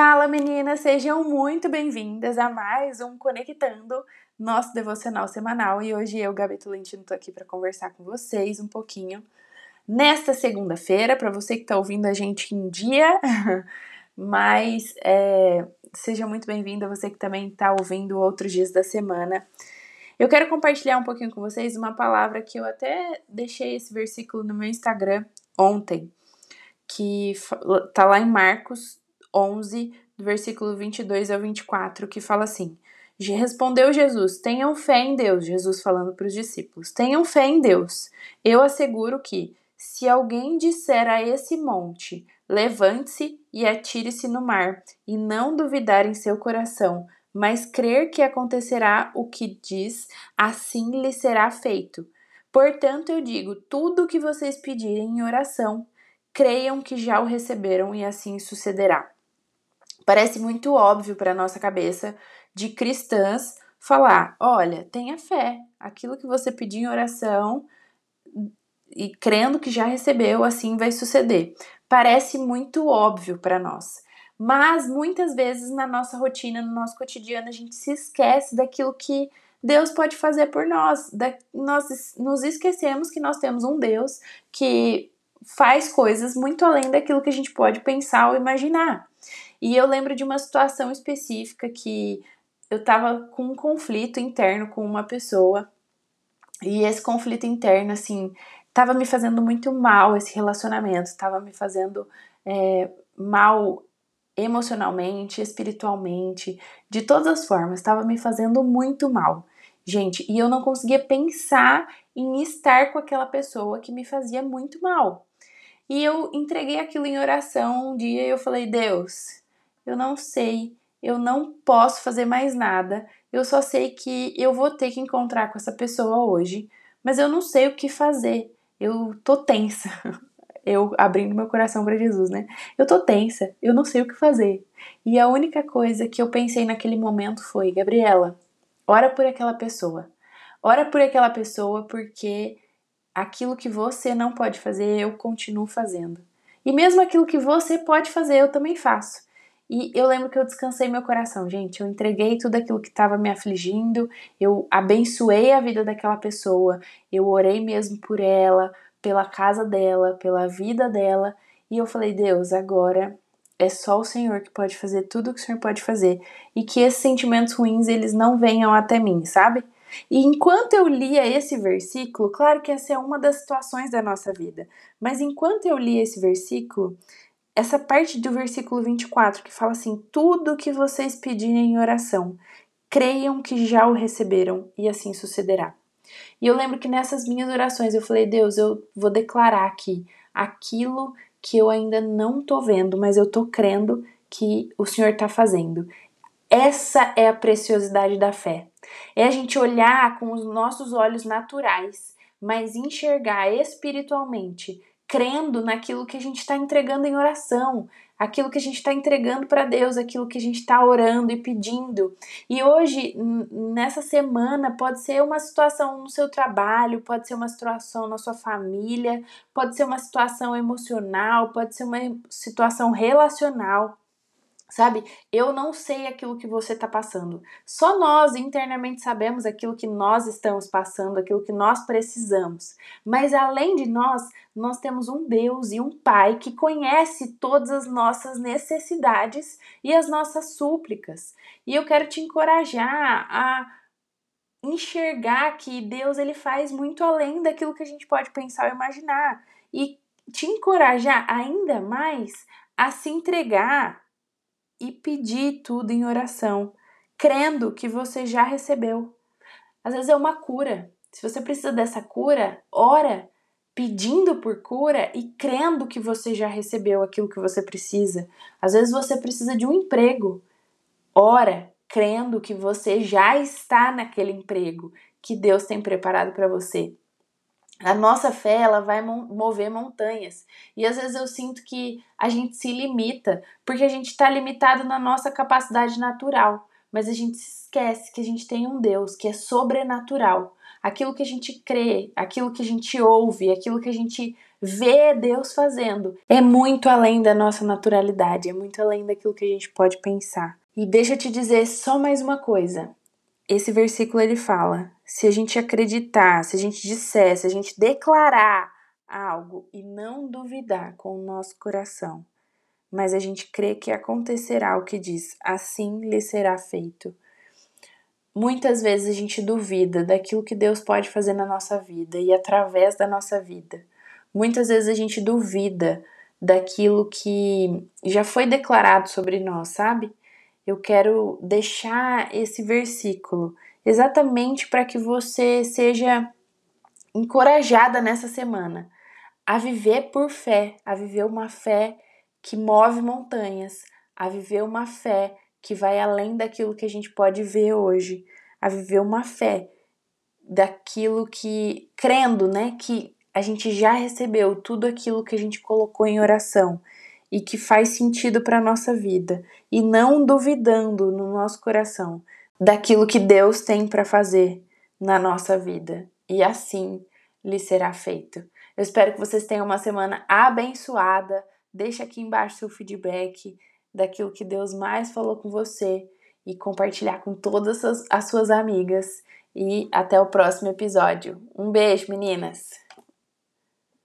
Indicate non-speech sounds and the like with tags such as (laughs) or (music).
Fala meninas, sejam muito bem-vindas a mais um Conectando, nosso devocional semanal. E hoje eu, Gabi Tolentino, tô aqui para conversar com vocês um pouquinho nesta segunda-feira, para você que tá ouvindo a gente em dia, (laughs) mas é, seja muito bem-vinda, você que também tá ouvindo outros dias da semana. Eu quero compartilhar um pouquinho com vocês uma palavra que eu até deixei esse versículo no meu Instagram ontem, que tá lá em Marcos 11, do versículo 22 ao 24, que fala assim: Respondeu Jesus: Tenham fé em Deus. Jesus falando para os discípulos: Tenham fé em Deus. Eu asseguro que, se alguém disser a esse monte: Levante-se e atire-se no mar, e não duvidar em seu coração, mas crer que acontecerá o que diz, assim lhe será feito. Portanto, eu digo: tudo o que vocês pedirem em oração, creiam que já o receberam e assim sucederá. Parece muito óbvio para nossa cabeça de cristãs falar: olha, tenha fé, aquilo que você pediu em oração e crendo que já recebeu, assim vai suceder. Parece muito óbvio para nós. Mas muitas vezes na nossa rotina, no nosso cotidiano, a gente se esquece daquilo que Deus pode fazer por nós. Da, nós nos esquecemos que nós temos um Deus que faz coisas muito além daquilo que a gente pode pensar ou imaginar. E eu lembro de uma situação específica que eu tava com um conflito interno com uma pessoa. E esse conflito interno, assim, tava me fazendo muito mal esse relacionamento, tava me fazendo é, mal emocionalmente, espiritualmente, de todas as formas, estava me fazendo muito mal. Gente, e eu não conseguia pensar em estar com aquela pessoa que me fazia muito mal. E eu entreguei aquilo em oração um dia e eu falei: Deus, eu não sei, eu não posso fazer mais nada, eu só sei que eu vou ter que encontrar com essa pessoa hoje, mas eu não sei o que fazer, eu tô tensa. (laughs) eu abrindo meu coração para Jesus, né? Eu tô tensa, eu não sei o que fazer. E a única coisa que eu pensei naquele momento foi: Gabriela, ora por aquela pessoa. Ora por aquela pessoa porque aquilo que você não pode fazer, eu continuo fazendo. E mesmo aquilo que você pode fazer, eu também faço. E eu lembro que eu descansei meu coração, gente. Eu entreguei tudo aquilo que estava me afligindo, eu abençoei a vida daquela pessoa, eu orei mesmo por ela, pela casa dela, pela vida dela, e eu falei: Deus, agora é só o Senhor que pode fazer tudo o que o Senhor pode fazer e que esses sentimentos ruins eles não venham até mim, sabe? E enquanto eu lia esse versículo, claro que essa é uma das situações da nossa vida, mas enquanto eu lia esse versículo, essa parte do versículo 24 que fala assim: tudo que vocês pedirem em oração, creiam que já o receberam e assim sucederá. E eu lembro que nessas minhas orações eu falei: Deus, eu vou declarar aqui aquilo que eu ainda não tô vendo, mas eu tô crendo que o Senhor tá fazendo. Essa é a preciosidade da fé. É a gente olhar com os nossos olhos naturais, mas enxergar espiritualmente, crendo naquilo que a gente está entregando em oração, aquilo que a gente está entregando para Deus, aquilo que a gente está orando e pedindo. E hoje, nessa semana, pode ser uma situação no seu trabalho, pode ser uma situação na sua família, pode ser uma situação emocional, pode ser uma situação relacional. Sabe? Eu não sei aquilo que você está passando. Só nós internamente sabemos aquilo que nós estamos passando, aquilo que nós precisamos. Mas além de nós, nós temos um Deus e um Pai que conhece todas as nossas necessidades e as nossas súplicas. E eu quero te encorajar a enxergar que Deus ele faz muito além daquilo que a gente pode pensar ou imaginar e te encorajar ainda mais a se entregar e pedir tudo em oração, crendo que você já recebeu. Às vezes é uma cura. Se você precisa dessa cura, ora pedindo por cura e crendo que você já recebeu aquilo que você precisa. Às vezes você precisa de um emprego. Ora crendo que você já está naquele emprego que Deus tem preparado para você. A nossa fé, ela vai mover montanhas. E às vezes eu sinto que a gente se limita, porque a gente está limitado na nossa capacidade natural. mas a gente se esquece que a gente tem um Deus que é sobrenatural. Aquilo que a gente crê, aquilo que a gente ouve, aquilo que a gente vê Deus fazendo, é muito além da nossa naturalidade, é muito além daquilo que a gente pode pensar. E deixa eu te dizer só mais uma coisa. Esse versículo ele fala: se a gente acreditar, se a gente disser, se a gente declarar algo e não duvidar com o nosso coração, mas a gente crê que acontecerá o que diz, assim lhe será feito. Muitas vezes a gente duvida daquilo que Deus pode fazer na nossa vida e através da nossa vida. Muitas vezes a gente duvida daquilo que já foi declarado sobre nós, sabe? Eu quero deixar esse versículo exatamente para que você seja encorajada nessa semana a viver por fé, a viver uma fé que move montanhas, a viver uma fé que vai além daquilo que a gente pode ver hoje, a viver uma fé daquilo que, crendo, né, que a gente já recebeu tudo aquilo que a gente colocou em oração e que faz sentido para nossa vida e não duvidando no nosso coração daquilo que Deus tem para fazer na nossa vida. E assim lhe será feito. Eu espero que vocês tenham uma semana abençoada. Deixa aqui embaixo seu feedback daquilo que Deus mais falou com você e compartilhar com todas as suas amigas. E até o próximo episódio. Um beijo, meninas!